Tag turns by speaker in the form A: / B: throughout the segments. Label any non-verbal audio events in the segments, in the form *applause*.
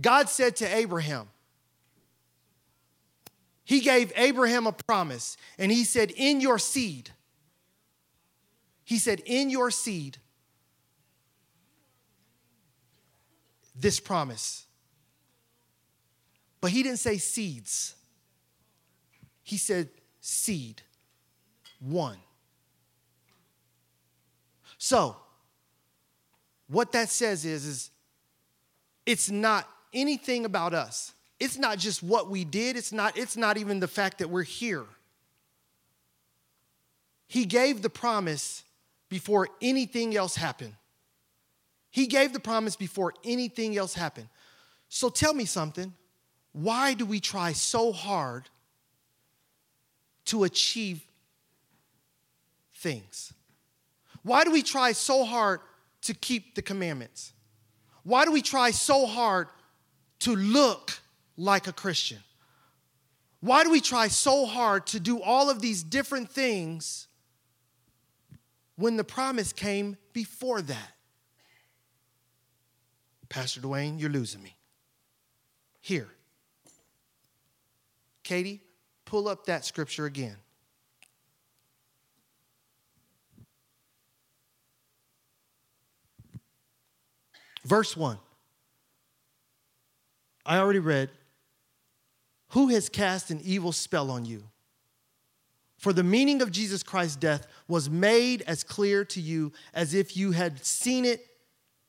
A: God said to Abraham, He gave Abraham a promise, and He said, In your seed, He said, In your seed, this promise. But He didn't say seeds, He said seed, one. So, what that says is, is it's not anything about us. It's not just what we did, it's not, it's not even the fact that we're here. He gave the promise before anything else happened. He gave the promise before anything else happened. So tell me something. Why do we try so hard to achieve things? Why do we try so hard to keep the commandments? Why do we try so hard to look like a Christian? Why do we try so hard to do all of these different things when the promise came before that? Pastor Duane, you're losing me. Here. Katie, pull up that scripture again. Verse 1. I already read. Who has cast an evil spell on you? For the meaning of Jesus Christ's death was made as clear to you as if you had seen it,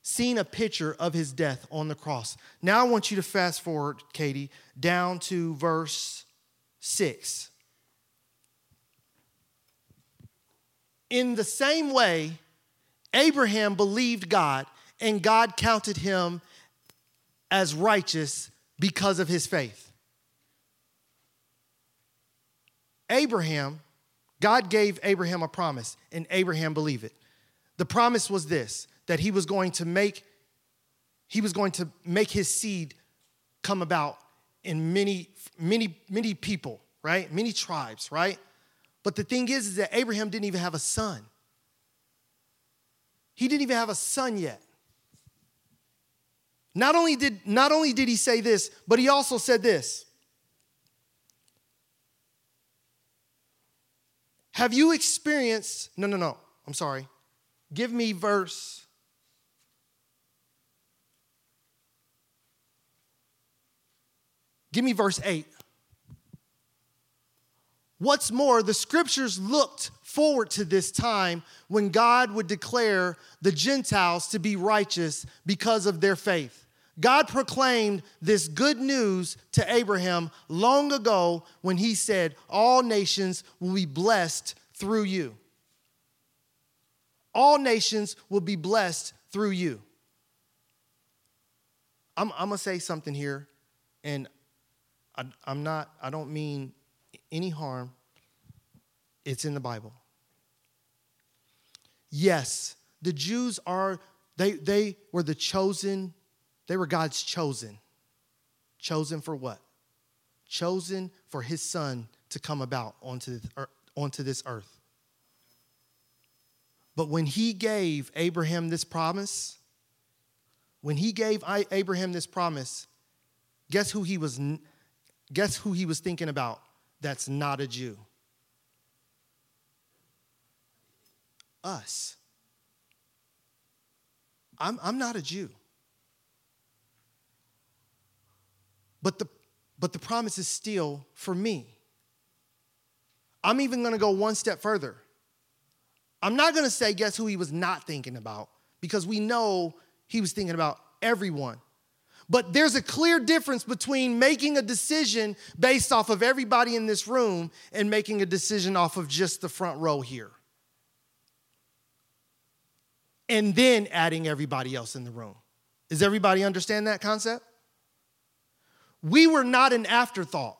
A: seen a picture of his death on the cross. Now I want you to fast forward, Katie, down to verse 6. In the same way, Abraham believed God and God counted him as righteous because of his faith. Abraham, God gave Abraham a promise, and Abraham believed it. The promise was this that he was going to make he was going to make his seed come about in many many many people right many tribes right but the thing is is that abraham didn't even have a son he didn't even have a son yet not only did, not only did he say this, but he also said this. Have you experienced, no, no, no, I'm sorry. Give me verse. Give me verse 8. What's more, the scriptures looked forward to this time when God would declare the Gentiles to be righteous because of their faith. God proclaimed this good news to Abraham long ago when he said, All nations will be blessed through you. All nations will be blessed through you. I'm, I'm going to say something here, and I, I'm not, I don't mean any harm. It's in the Bible. Yes, the Jews are, they, they were the chosen they were God's chosen. Chosen for what? Chosen for his son to come about onto, er, onto this earth. But when he gave Abraham this promise, when he gave Abraham this promise, guess who he was guess who he was thinking about that's not a Jew? Us. I'm, I'm not a Jew. But the, but the promise is still for me. I'm even gonna go one step further. I'm not gonna say, guess who he was not thinking about, because we know he was thinking about everyone. But there's a clear difference between making a decision based off of everybody in this room and making a decision off of just the front row here. And then adding everybody else in the room. Does everybody understand that concept? We were not an afterthought.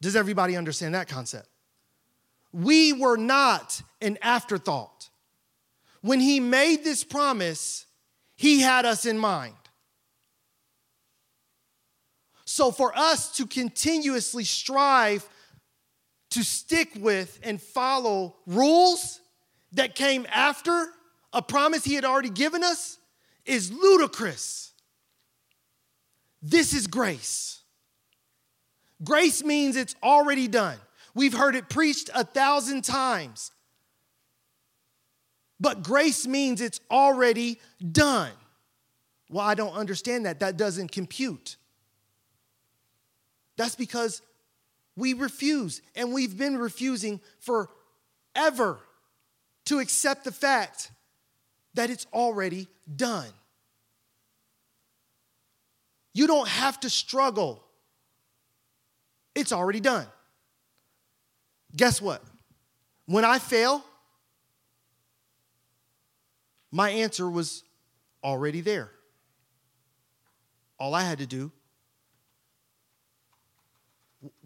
A: Does everybody understand that concept? We were not an afterthought. When he made this promise, he had us in mind. So, for us to continuously strive to stick with and follow rules that came after a promise he had already given us is ludicrous. This is grace. Grace means it's already done. We've heard it preached a thousand times. But grace means it's already done. Well, I don't understand that. That doesn't compute. That's because we refuse, and we've been refusing forever to accept the fact that it's already done. You don't have to struggle, it's already done. Guess what? When I fail, my answer was already there. All I had to do,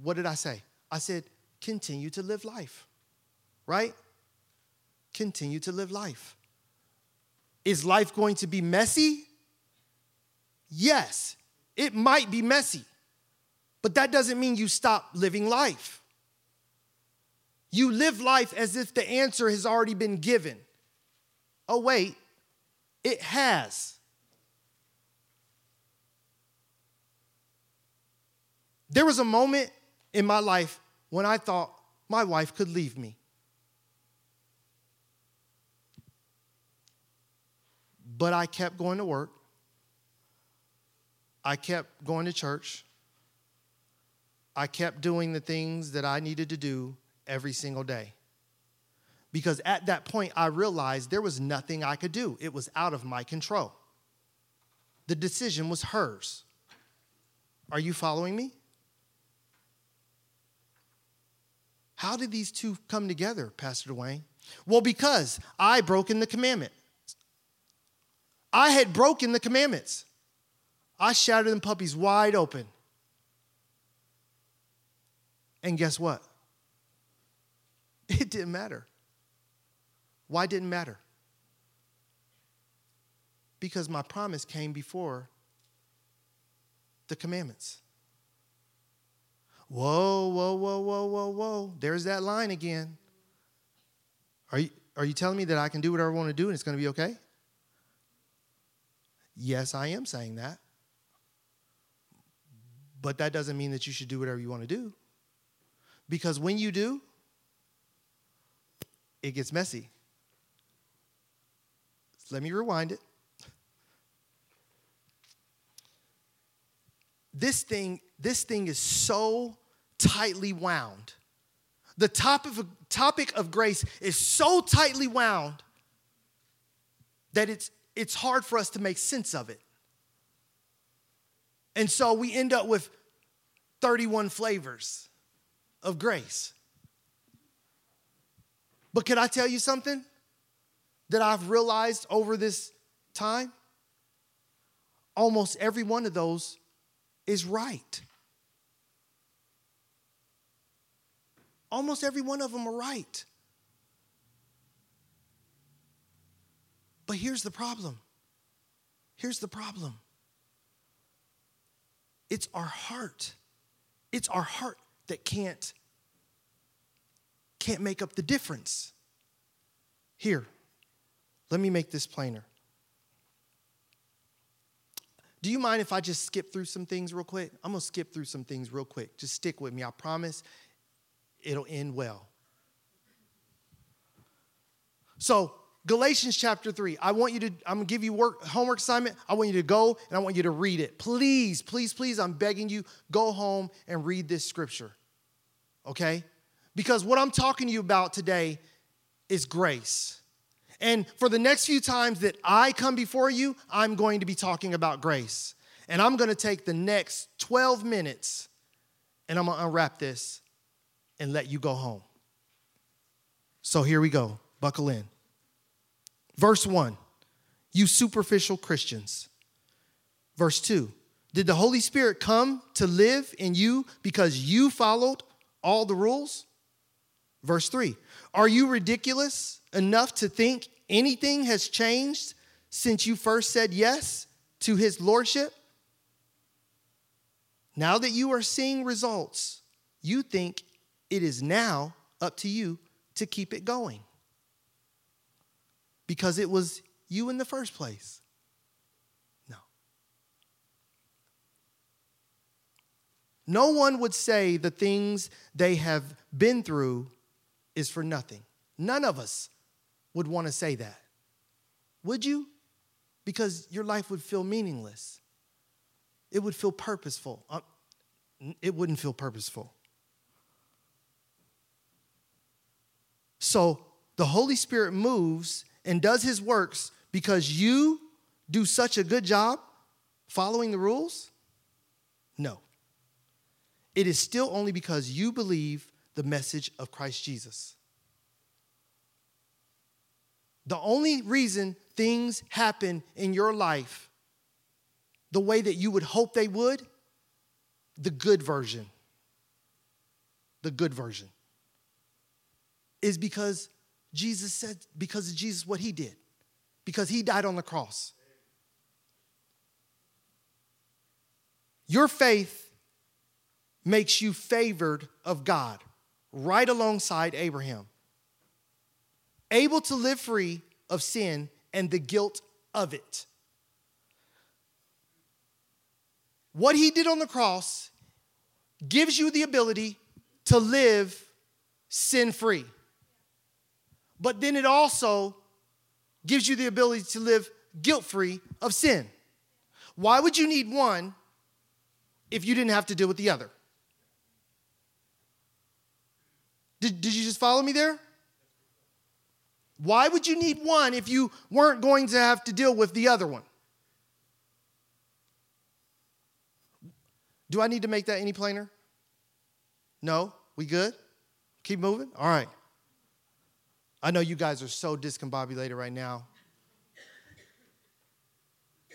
A: what did I say? I said, continue to live life, right? Continue to live life. Is life going to be messy? Yes, it might be messy, but that doesn't mean you stop living life. You live life as if the answer has already been given. Oh, wait, it has. There was a moment in my life when I thought my wife could leave me. But I kept going to work. I kept going to church. I kept doing the things that I needed to do every single day. Because at that point, I realized there was nothing I could do, it was out of my control. The decision was hers. Are you following me? How did these two come together, Pastor Duane? Well, because I broken the commandment. I had broken the commandments. I shattered them puppies wide open. And guess what? *laughs* It didn't matter. Why didn't matter? Because my promise came before the commandments. Whoa, whoa, whoa, whoa, whoa, whoa. There's that line again. Are you, are you telling me that I can do whatever I want to do and it's going to be okay? Yes, I am saying that. But that doesn't mean that you should do whatever you want to do. Because when you do, it gets messy. let me rewind it. This thing, this thing is so tightly wound. The topic of, topic of grace is so tightly wound that it's, it's hard for us to make sense of it. And so we end up with 31 flavors of grace. But can I tell you something that I've realized over this time? Almost every one of those is right. Almost every one of them are right. But here's the problem. Here's the problem. It's our heart. It's our heart that can't can't make up the difference. Here, let me make this plainer. Do you mind if I just skip through some things real quick? I'm gonna skip through some things real quick. Just stick with me. I promise it'll end well. So, Galatians chapter 3. I want you to, I'm gonna give you work homework assignment. I want you to go and I want you to read it. Please, please, please, I'm begging you, go home and read this scripture. Okay? Because what I'm talking to you about today is grace. And for the next few times that I come before you, I'm going to be talking about grace. And I'm gonna take the next 12 minutes and I'm gonna unwrap this and let you go home. So here we go. Buckle in. Verse 1, you superficial Christians. Verse 2, did the Holy Spirit come to live in you because you followed all the rules? Verse 3, are you ridiculous enough to think anything has changed since you first said yes to his lordship? Now that you are seeing results, you think it is now up to you to keep it going because it was you in the first place. No. No one would say the things they have been through is for nothing. None of us would want to say that. Would you? Because your life would feel meaningless. It would feel purposeful. Uh, it wouldn't feel purposeful. So the Holy Spirit moves and does his works because you do such a good job following the rules? No. It is still only because you believe the message of Christ Jesus. The only reason things happen in your life the way that you would hope they would, the good version, the good version, is because Jesus said, because of Jesus, what he did, because he died on the cross. Your faith makes you favored of God, right alongside Abraham, able to live free of sin and the guilt of it. What he did on the cross gives you the ability to live sin free. But then it also gives you the ability to live guilt free of sin. Why would you need one if you didn't have to deal with the other? Did, did you just follow me there? Why would you need one if you weren't going to have to deal with the other one? Do I need to make that any plainer? No? We good? Keep moving? All right. I know you guys are so discombobulated right now.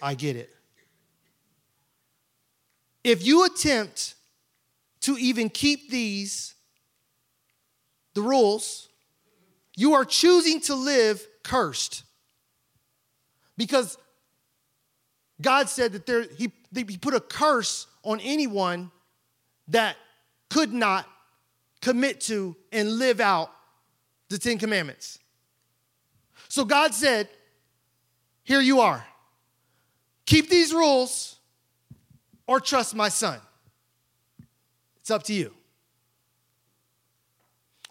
A: I get it. If you attempt to even keep these, the rules, you are choosing to live cursed. Because God said that there, he, he put a curse on anyone that could not commit to and live out the Ten Commandments. So God said, Here you are. Keep these rules or trust my son. It's up to you.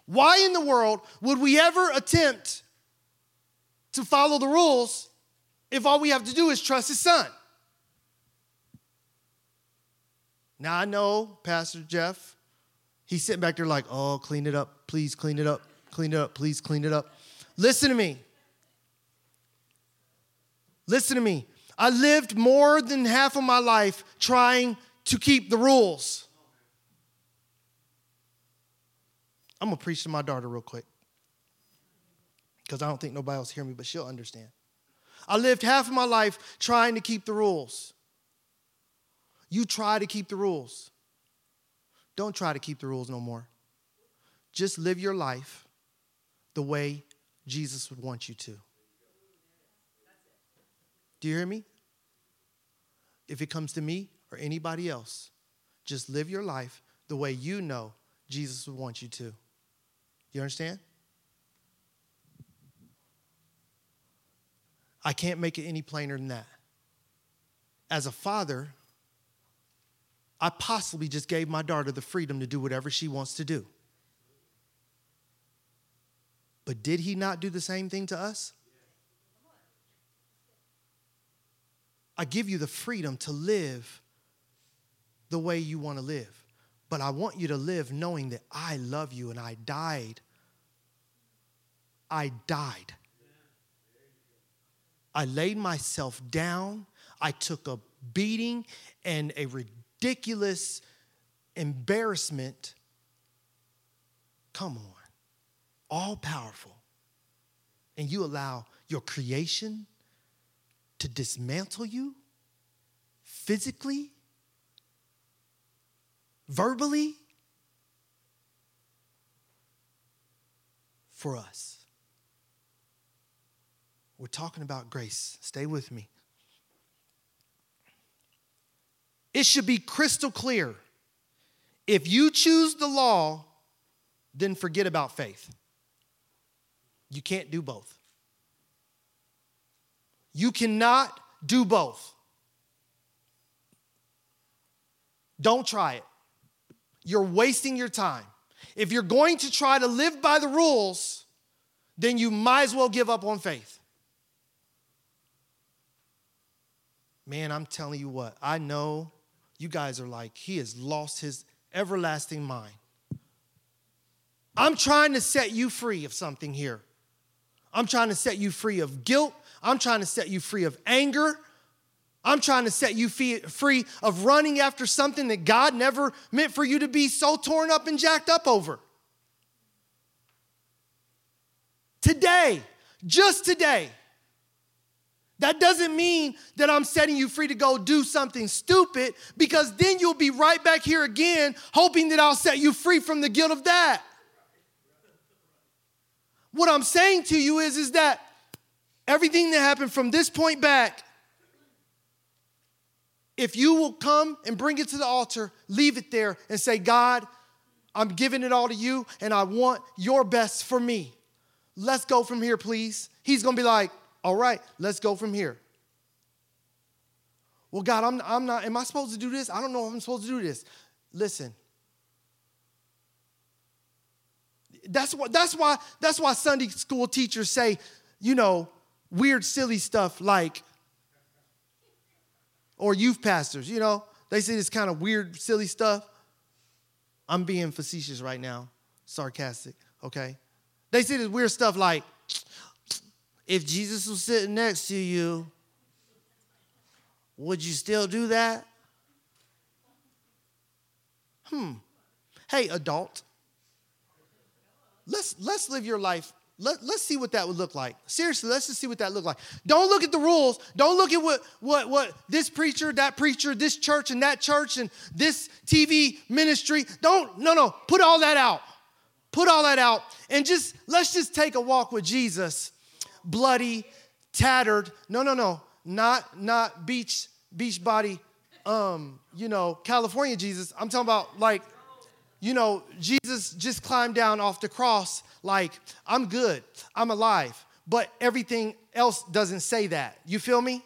A: Why in the world would we ever attempt to follow the rules if all we have to do is trust his son? Now I know, Pastor Jeff, he's sitting back there like, oh, clean it up, please clean it up, clean it up, please clean it up. Listen to me. Listen to me. I lived more than half of my life trying to keep the rules. I'm gonna preach to my daughter real quick because I don't think nobody else hear me, but she'll understand. I lived half of my life trying to keep the rules. You try to keep the rules. Don't try to keep the rules no more. Just live your life the way Jesus would want you to. Do you hear me? If it comes to me or anybody else, just live your life the way you know Jesus would want you to. You understand? I can't make it any plainer than that. As a father, I possibly just gave my daughter the freedom to do whatever she wants to do. But did he not do the same thing to us? I give you the freedom to live the way you want to live. But I want you to live knowing that I love you and I died. I died. I laid myself down. I took a beating and a ridiculous embarrassment. Come on. All powerful. And you allow your creation to dismantle you physically verbally for us. We're talking about grace. Stay with me. It should be crystal clear. If you choose the law, then forget about faith. You can't do both. You cannot do both. Don't try it. you're wasting your time. If you're going to try to live by the rules, then you might as well give up on faith. Man, I'm telling you what, I know you guys are like, he has lost his everlasting mind. I'm trying to set you free of something here. I'm trying to set you free of guilt. I'm trying to set you free of anger. I'm trying to set you free of running after something that God never meant for you to be so torn up and jacked up over. Today, just today. That doesn't mean that I'm setting you free to go do something stupid because then you'll be right back here again hoping that I'll set you free from the guilt of that. What I'm saying to you is, is that everything that happened from this point back if you will come and bring it to the altar, leave it there and say, God, I'm giving it all to you and I want your best for me. Let's go from here, please. He's gonna be like, all right, let's go from here. Well, God, I'm, I'm not, am I supposed to do this? I don't know if I'm supposed to do this. Listen. That's what that's why that's why Sunday school teachers say, you know, weird, silly stuff like, or youth pastors, you know, they say this kind of weird, silly stuff. I'm being facetious right now, sarcastic, okay? They say this weird stuff like, if Jesus was sitting next to you, would you still do that? Hmm. Hey, adult. Let's let's live your life let, let's see what that would look like. Seriously, let's just see what that look like. Don't look at the rules. Don't look at what, what, what this preacher, that preacher, this church and that church and this TV ministry. Don't, no, no, put all that out. Put all that out and just let's just take a walk with Jesus. Bloody, tattered. No, no, no. Not not beach beach body um, you know, California Jesus. I'm talking about like you know, Jesus just climbed down off the cross like, I'm good, I'm alive, but everything else doesn't say that. You feel me?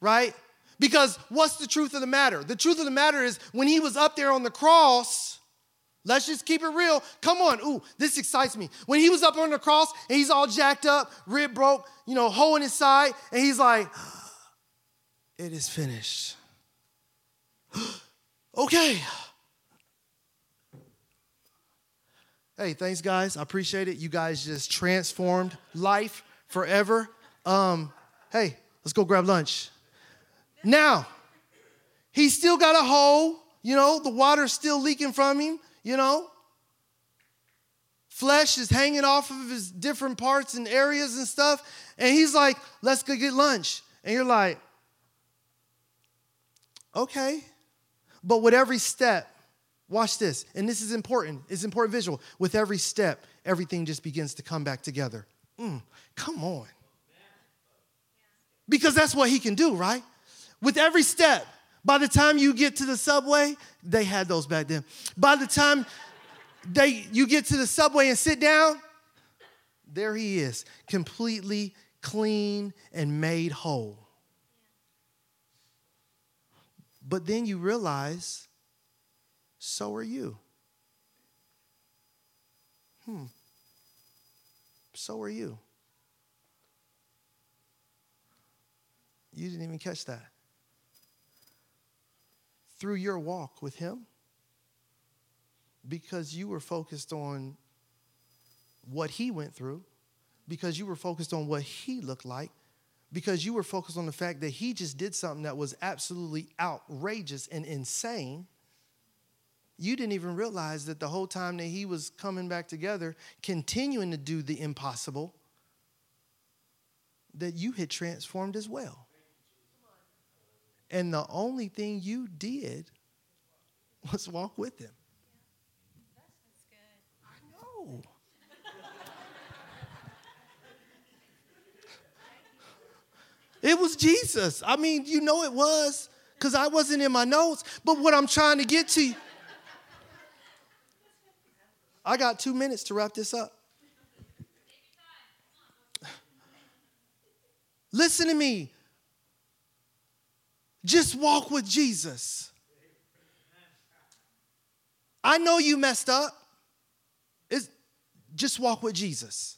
A: Right? Because what's the truth of the matter? The truth of the matter is when he was up there on the cross, let's just keep it real. Come on, ooh, this excites me. When he was up on the cross and he's all jacked up, rib broke, you know, hole in his side, and he's like, it is finished. *gasps* okay. Hey, thanks, guys. I appreciate it. You guys just transformed life forever. Um, hey, let's go grab lunch. Now, he's still got a hole, you know, the water's still leaking from him, you know. Flesh is hanging off of his different parts and areas and stuff. And he's like, let's go get lunch. And you're like, okay. But with every step, Watch this. And this is important. It's important visual. With every step, everything just begins to come back together. Mm, come on. Because that's what he can do, right? With every step, by the time you get to the subway, they had those back then. By the time they you get to the subway and sit down, there he is, completely clean and made whole. But then you realize so are you. Hmm. So are you. You didn't even catch that. Through your walk with Him, because you were focused on what He went through, because you were focused on what He looked like, because you were focused on the fact that He just did something that was absolutely outrageous and insane you didn't even realize that the whole time that he was coming back together, continuing to do the impossible, that you had transformed as well. And the only thing you did was walk with him. I know. it was Jesus. I mean, you know it was because I wasn't in my notes. But what I'm trying to get to you. I got two minutes to wrap this up. Listen to me. Just walk with Jesus. I know you messed up. It's, just walk with Jesus.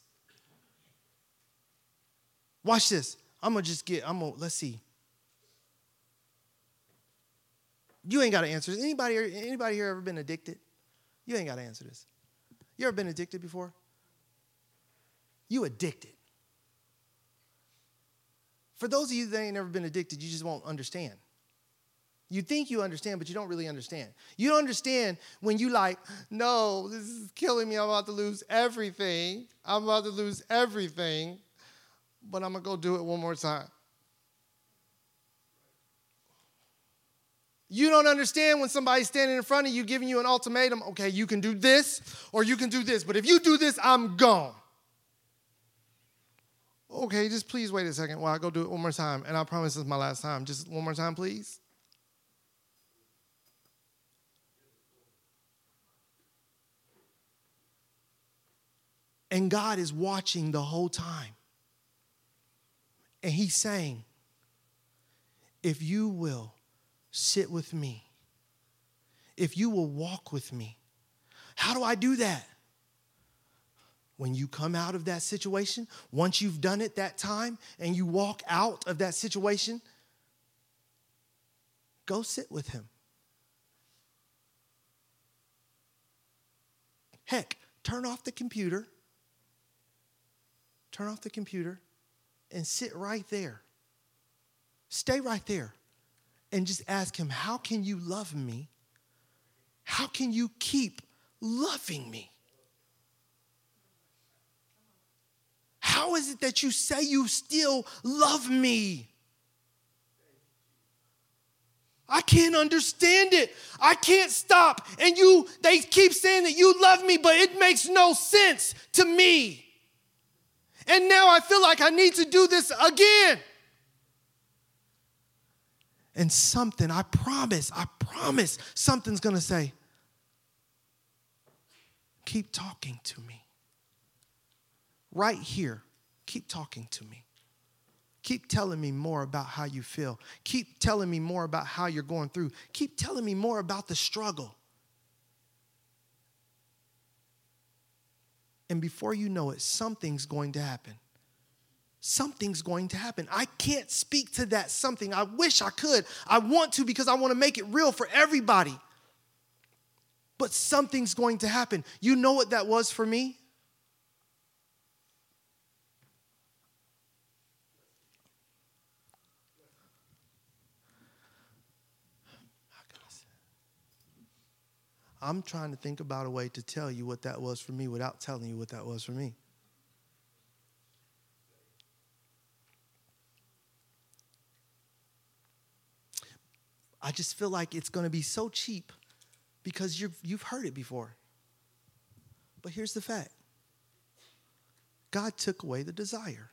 A: Watch this. I'm gonna just get, I'm gonna, let's see. You ain't gotta answer this. Anybody, anybody here ever been addicted? You ain't gotta answer this. You ever been addicted before? You addicted. For those of you that ain't never been addicted, you just won't understand. You think you understand, but you don't really understand. You don't understand when you like, no, this is killing me. I'm about to lose everything. I'm about to lose everything, but I'm gonna go do it one more time. You don't understand when somebody's standing in front of you giving you an ultimatum. Okay, you can do this or you can do this, but if you do this, I'm gone. Okay, just please wait a second while I go do it one more time. And I promise this is my last time. Just one more time, please. And God is watching the whole time. And He's saying, if you will sit with me, if you will walk with me, how do I do that? When you come out of that situation, once you've done it that time and you walk out of that situation, go sit with Him. Heck, turn off the computer turn off the computer and sit right there. Stay right there and just ask him, How can you love me? How can you keep loving me? How is it that you say you still love me? I can't understand it. I can't stop. And you, they keep saying that you love me, but it makes no sense to me. And now I feel like I need to do this again. And something, I promise, I promise, something's gonna say, keep talking to me. Right here, keep talking to me. Keep telling me more about how you feel. Keep telling me more about how you're going through. Keep telling me more about the struggle. And before you know it, something's going to happen. Something's going to happen. I can't speak to that something. I wish I could. I want to because I want to make it real for everybody. But something's going to happen. You know what that was for me? I'm trying to think about a way to tell you what that was for me without telling you what that was for me. I just feel like it's going to be so cheap because you've, you've heard it before. But here's the fact God took away the desire.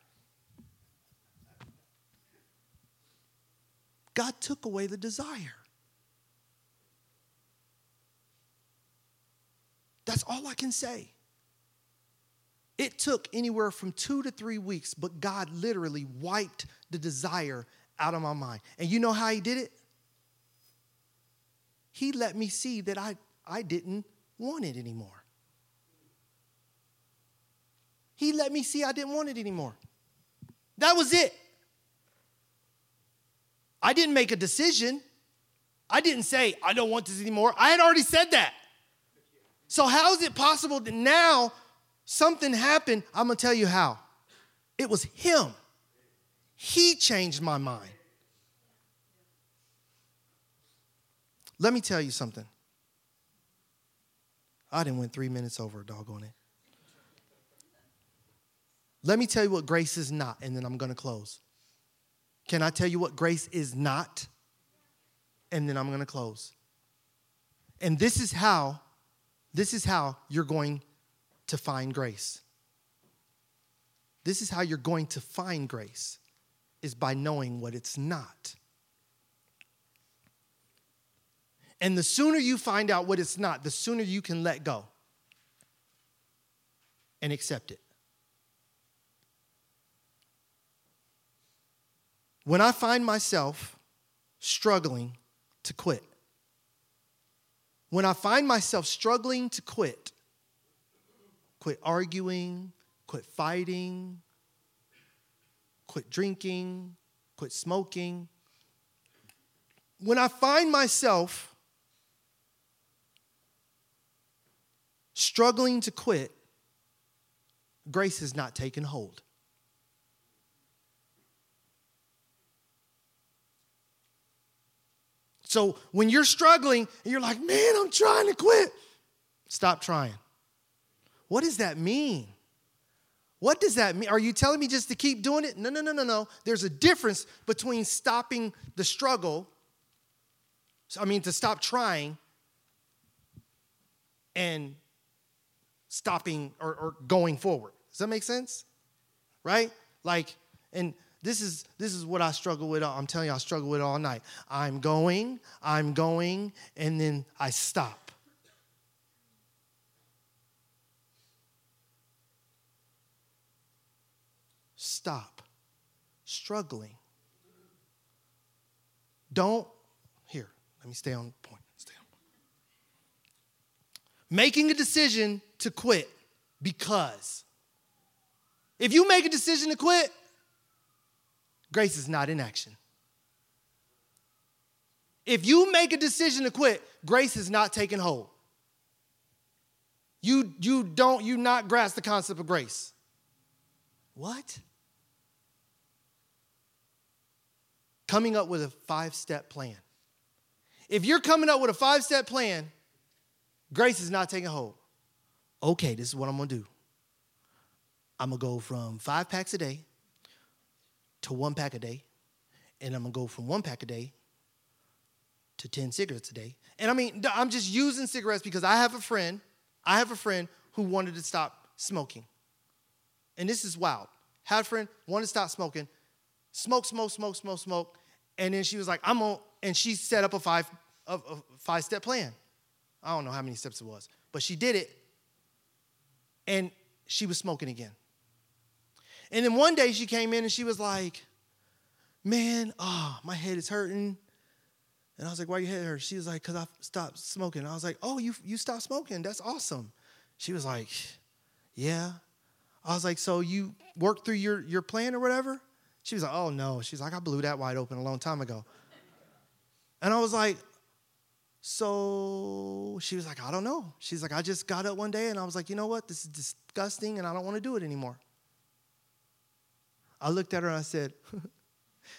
A: God took away the desire. That's all I can say. It took anywhere from two to three weeks, but God literally wiped the desire out of my mind. And you know how He did it? He let me see that I, I didn't want it anymore. He let me see I didn't want it anymore. That was it. I didn't make a decision. I didn't say, I don't want this anymore. I had already said that. So, how is it possible that now something happened? I'm going to tell you how. It was Him. He changed my mind. Let me tell you something. I didn't win three minutes over, doggone it. Let me tell you what grace is not, and then I'm to close. Can I tell you what grace is not? And then I'm to close. And this is how this is how you're going to find grace. This is how you're going to find grace is by knowing what it's not. And the sooner you find out what it's not, the sooner you can let go and accept it. When I find myself struggling to quit, when I find myself struggling to quit, quit arguing, quit fighting, quit drinking, quit smoking, when I find myself struggling to quit, grace has not taken hold. So when you're struggling and you're like, man, I'm trying to quit, stop trying. What does that mean? What does that mean? Are you telling me just to keep doing it? No, no, no, no, no. There's a difference between stopping the struggle, I mean, to stop trying, and stopping or, or going forward. Does that make sense? Right? Like, and this is this is what I struggle with. I'm telling you, I struggle with all night. I'm going, I'm going, and then I stop. Stop struggling. Don't here. Let me stay on point. Making a decision to quit because if you make a decision to quit, grace is not in action. If you make a decision to quit, grace is not taken hold. You, you don't, you not grasp the concept of grace. What? Coming up with a five step plan. If you're coming up with a five step plan, grace is not taking hold. Okay, this is what I'm gonna do. I'm gonna go from five packs a day to one pack a day, and I'm gonna go from one pack a day to 10 cigarettes a day. And I mean, I'm just using cigarettes because I have a friend, I have a friend who wanted to stop smoking. And this is wild. Had a friend, wanted to stop smoking, smoke, smoke, smoke, smoke, smoke. And then she was like, I'm on, and she set up a five, a, a five step plan. I don't know how many steps it was, but she did it. And she was smoking again. And then one day she came in and she was like, Man, oh, my head is hurting. And I was like, Why your head hurt? She was like, Because I stopped smoking. I was like, Oh, you, you stopped smoking. That's awesome. She was like, Yeah. I was like, So you worked through your, your plan or whatever? She was like, Oh, no. She's like, I blew that wide open a long time ago. And I was like, So she was like, I don't know. She's like, I just got up one day and I was like, You know what? This is disgusting and I don't want to do it anymore. I looked at her and I said, *laughs*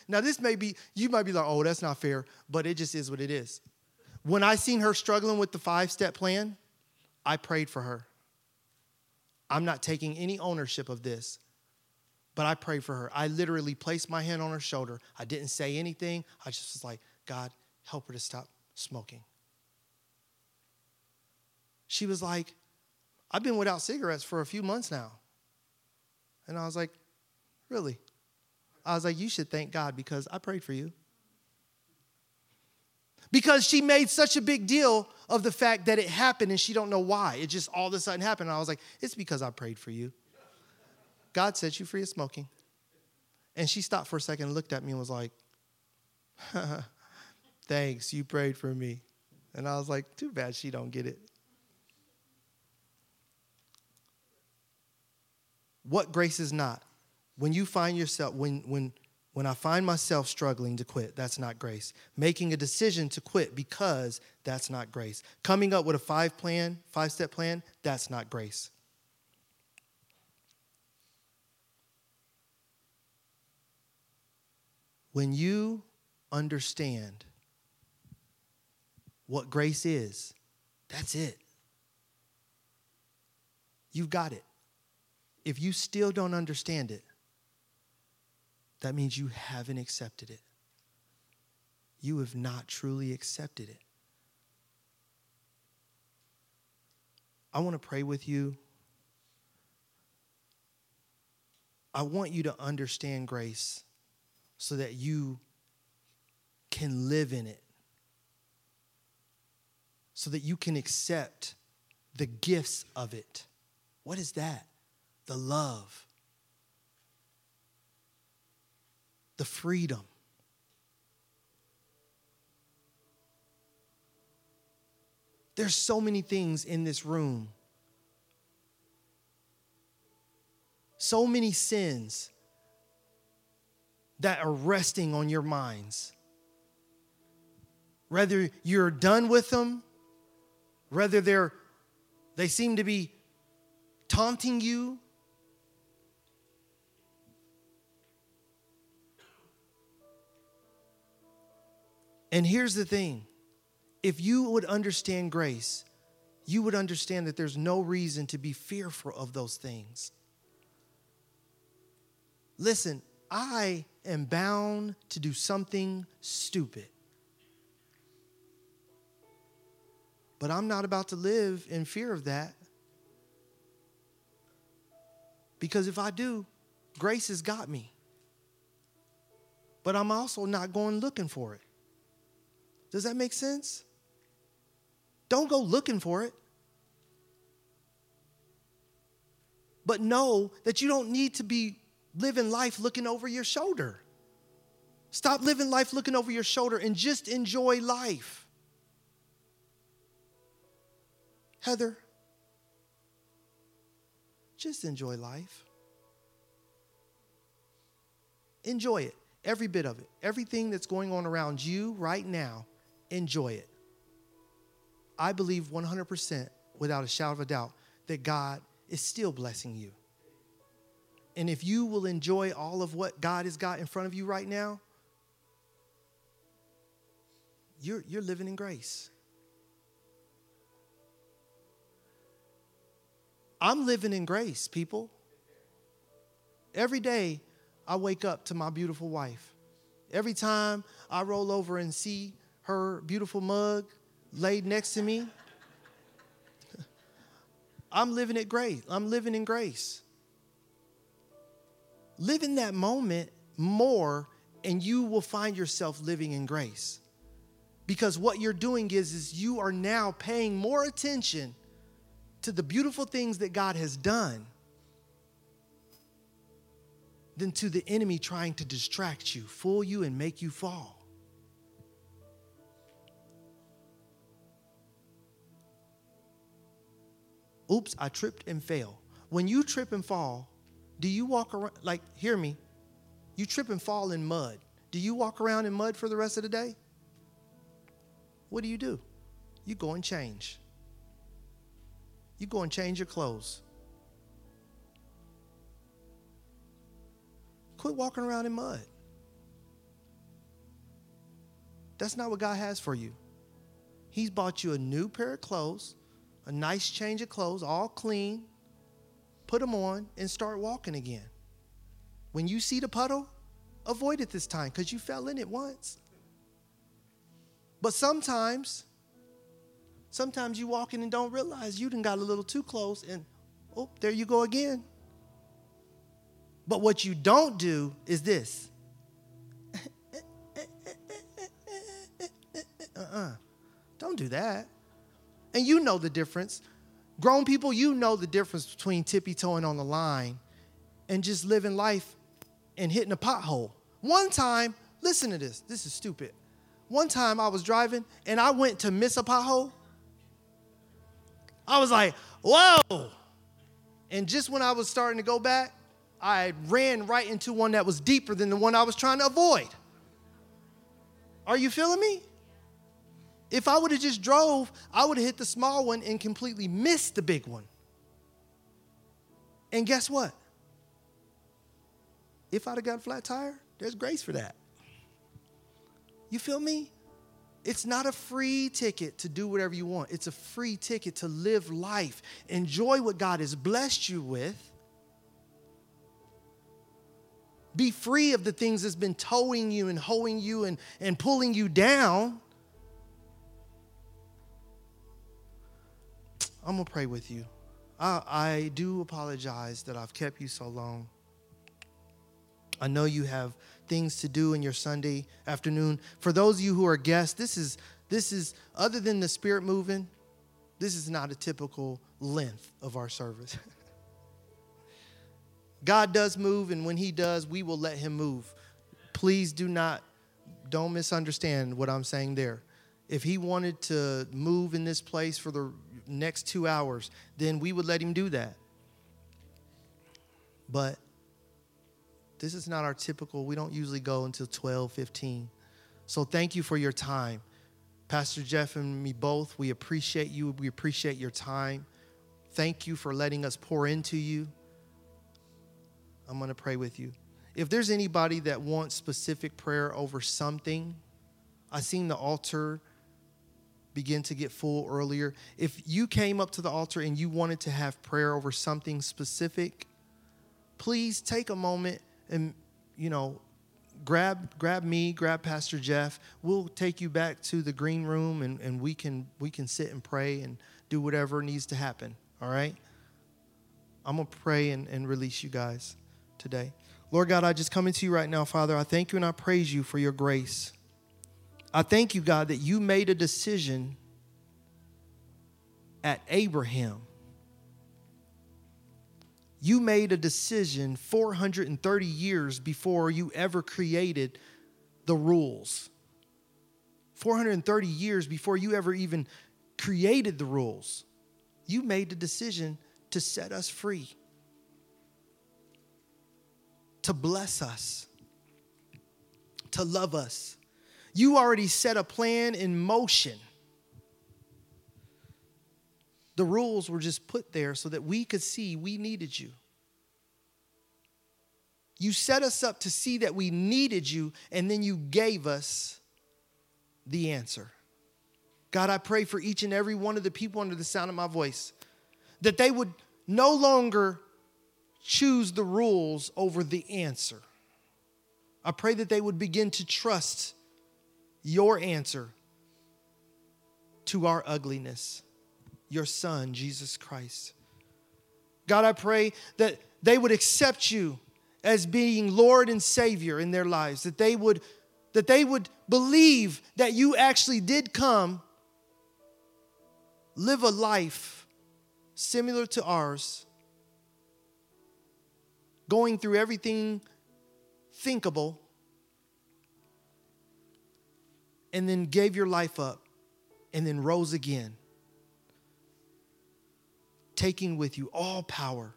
A: Now, this may be, you might be like, oh, that's not fair, but it just is what it is. When I seen her struggling with the five step plan, I prayed for her. I'm not taking any ownership of this, but I prayed for her. I literally placed my hand on her shoulder. I didn't say anything. I just was like, God, help her to stop smoking. She was like, I've been without cigarettes for a few months now. And I was like, Really? I was like, You should thank God because I prayed for you. Because she made such a big deal of the fact that it happened and she don't know why. It just all of a sudden happened. And I was like, It's because I prayed for you. God set you free of smoking. And she stopped for a second and looked at me and was like, *laughs* Thanks, you prayed for me. And I was like, Too bad she don't get it. What grace is not? when you find yourself, when, when, when I find myself struggling to quit, that's not grace. Making a decision to quit because that's not grace. Coming up with a five plan, five step plan, that's not grace. When you understand what grace is, that's it. You've got it. If you still don't understand it, that means you haven't accepted it. You have not truly accepted it. I want to pray with you. I want you to understand grace so that you can live in it, so that you can accept the gifts of it. What is that? The love, the freedom. There's so many things in this room. So many sins that are resting on your minds. Whether you're done with them, whether they're they seem to be taunting you. And here's the thing if you would understand grace, you would understand that there's no reason to be fearful of those things. Listen, I am bound to do something stupid. But I'm not about to live in fear of that. Because if I do, grace has got me. But I'm also not going looking for it. Does that make sense? Don't go looking for it. But know that you don't need to be living life looking over your shoulder. Stop living life looking over your shoulder and just enjoy life. Heather, just enjoy life. Enjoy it, every bit of it. Everything that's going on around you right now, enjoy it. I believe 100%, without a shadow of a doubt, that God is still blessing you. And if you will enjoy all of what God has got in front of you right now, you're, you're living in grace. I'm living in grace, people. Every day I wake up to my beautiful wife. Every time I roll over and see her beautiful mug laid next to me, I'm living it great. I'm living in grace. Live in that moment more, and you will find yourself living in grace. Because what you're doing is, is you are now paying more attention to the beautiful things that God has done than to the enemy trying to distract you, fool you, and make you fall. Oops, I tripped and fell. When you trip and fall, do you walk around, like, hear me, you trip and fall in mud. Do you walk around in mud for the rest of the day? What do you do? You go and change you go and change your clothes. Quit walking around in mud. That's not what God has for you. He's bought you a new pair of clothes, a nice change of clothes, all clean. Put them on and start walking again. When you see the puddle, avoid it this time because you fell in it once. But sometimes Sometimes you walk in and don't realize you done got a little too close and oh, there you go again. But what you don't do is this. *laughs* uh-uh. Don't do that. And you know the difference. Grown people, you know the difference between tippy toeing on the line and just living life and hitting a pothole. One time, listen to this. This is stupid. One time I was driving and I went to miss a pothole I was like, whoa. And just when I was starting to go back, I ran right into one that was deeper than the one I was trying to avoid. Are you feeling me? If I would have just drove, I would have hit the small one and completely missed the big one. And guess what? If I'd have got a flat tire, there's grace for that. You feel me? It's not a free ticket to do whatever you want. It's a free ticket to live life, enjoy what God has blessed you with. Be free of the things that's been towing you and hoeing you and, and pulling you down. I'm going to pray with you. I, I do apologize that I've kept you so long. I know you have things to do in your Sunday afternoon. For those of you who are guests, this is this is other than the spirit moving, this is not a typical length of our service. *laughs* God does move, and when He does, we will let Him move. Please do not, don't misunderstand what I'm saying there. if he wanted to move in this place for the next two hours, then we would let him do that. But this is not our typical, we don't usually go until 12, 15. So thank you for your time. Pastor Jeff and me both, we appreciate you. We appreciate your time. Thank you for letting us pour into you. I'm going to pray with you. If there's anybody that wants specific prayer over something, I seen the altar begin to get full earlier. If you came up to the altar and you wanted to have prayer over something specific, please take a moment and you know grab grab me grab pastor jeff. We'll take you back to the green room and, and we can we can sit and pray and do whatever needs to happen all right? I'm gonna pray and, and release you guys today. Lord god i just come into you right now father. I thank you and i praise you for your grace i thank you god that you made a decision at abraham you made a decision 430 years before you ever created the rules. 430 years before you ever even created the rules. You made the decision to set us free, to bless us, to love us. You already set a plan in motion the rules were just put there so that we could see we needed you. You set us up to see that we needed you, and then you gave us the answer. God, I pray for each and every one of the people under the sound of my voice that they would no longer choose the rules over the answer. I pray that they would begin to trust your answer to our ugliness your Son, Jesus Christ. God, I pray that they would accept you as being Lord and Savior in their lives, that they would, that they would believe that you actually did come, live a life similar to ours, going through everything thinkable, and then gave your life up and then rose again taking with you all power.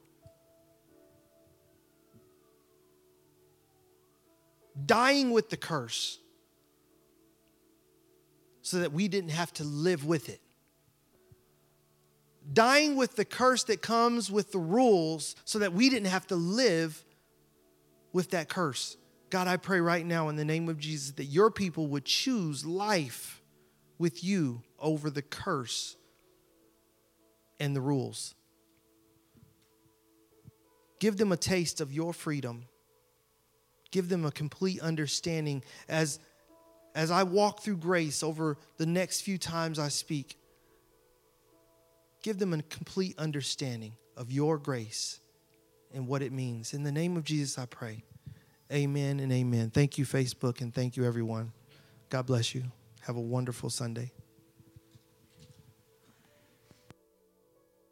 A: Dying with the curse so that we didn't have to live with it. Dying with the curse that comes with the rules so that we didn't have to live with that curse. God, I pray right now in the name of Jesus that your people would choose life with you over the curse and the rules. Give them a taste of your freedom. Give them a complete understanding as, as I walk through grace over the next few times I speak. Give them a complete understanding of your grace and what it means. In the name of Jesus, I pray. Amen and amen. Thank you, Facebook, and thank you, everyone. God bless you. Have a wonderful Sunday.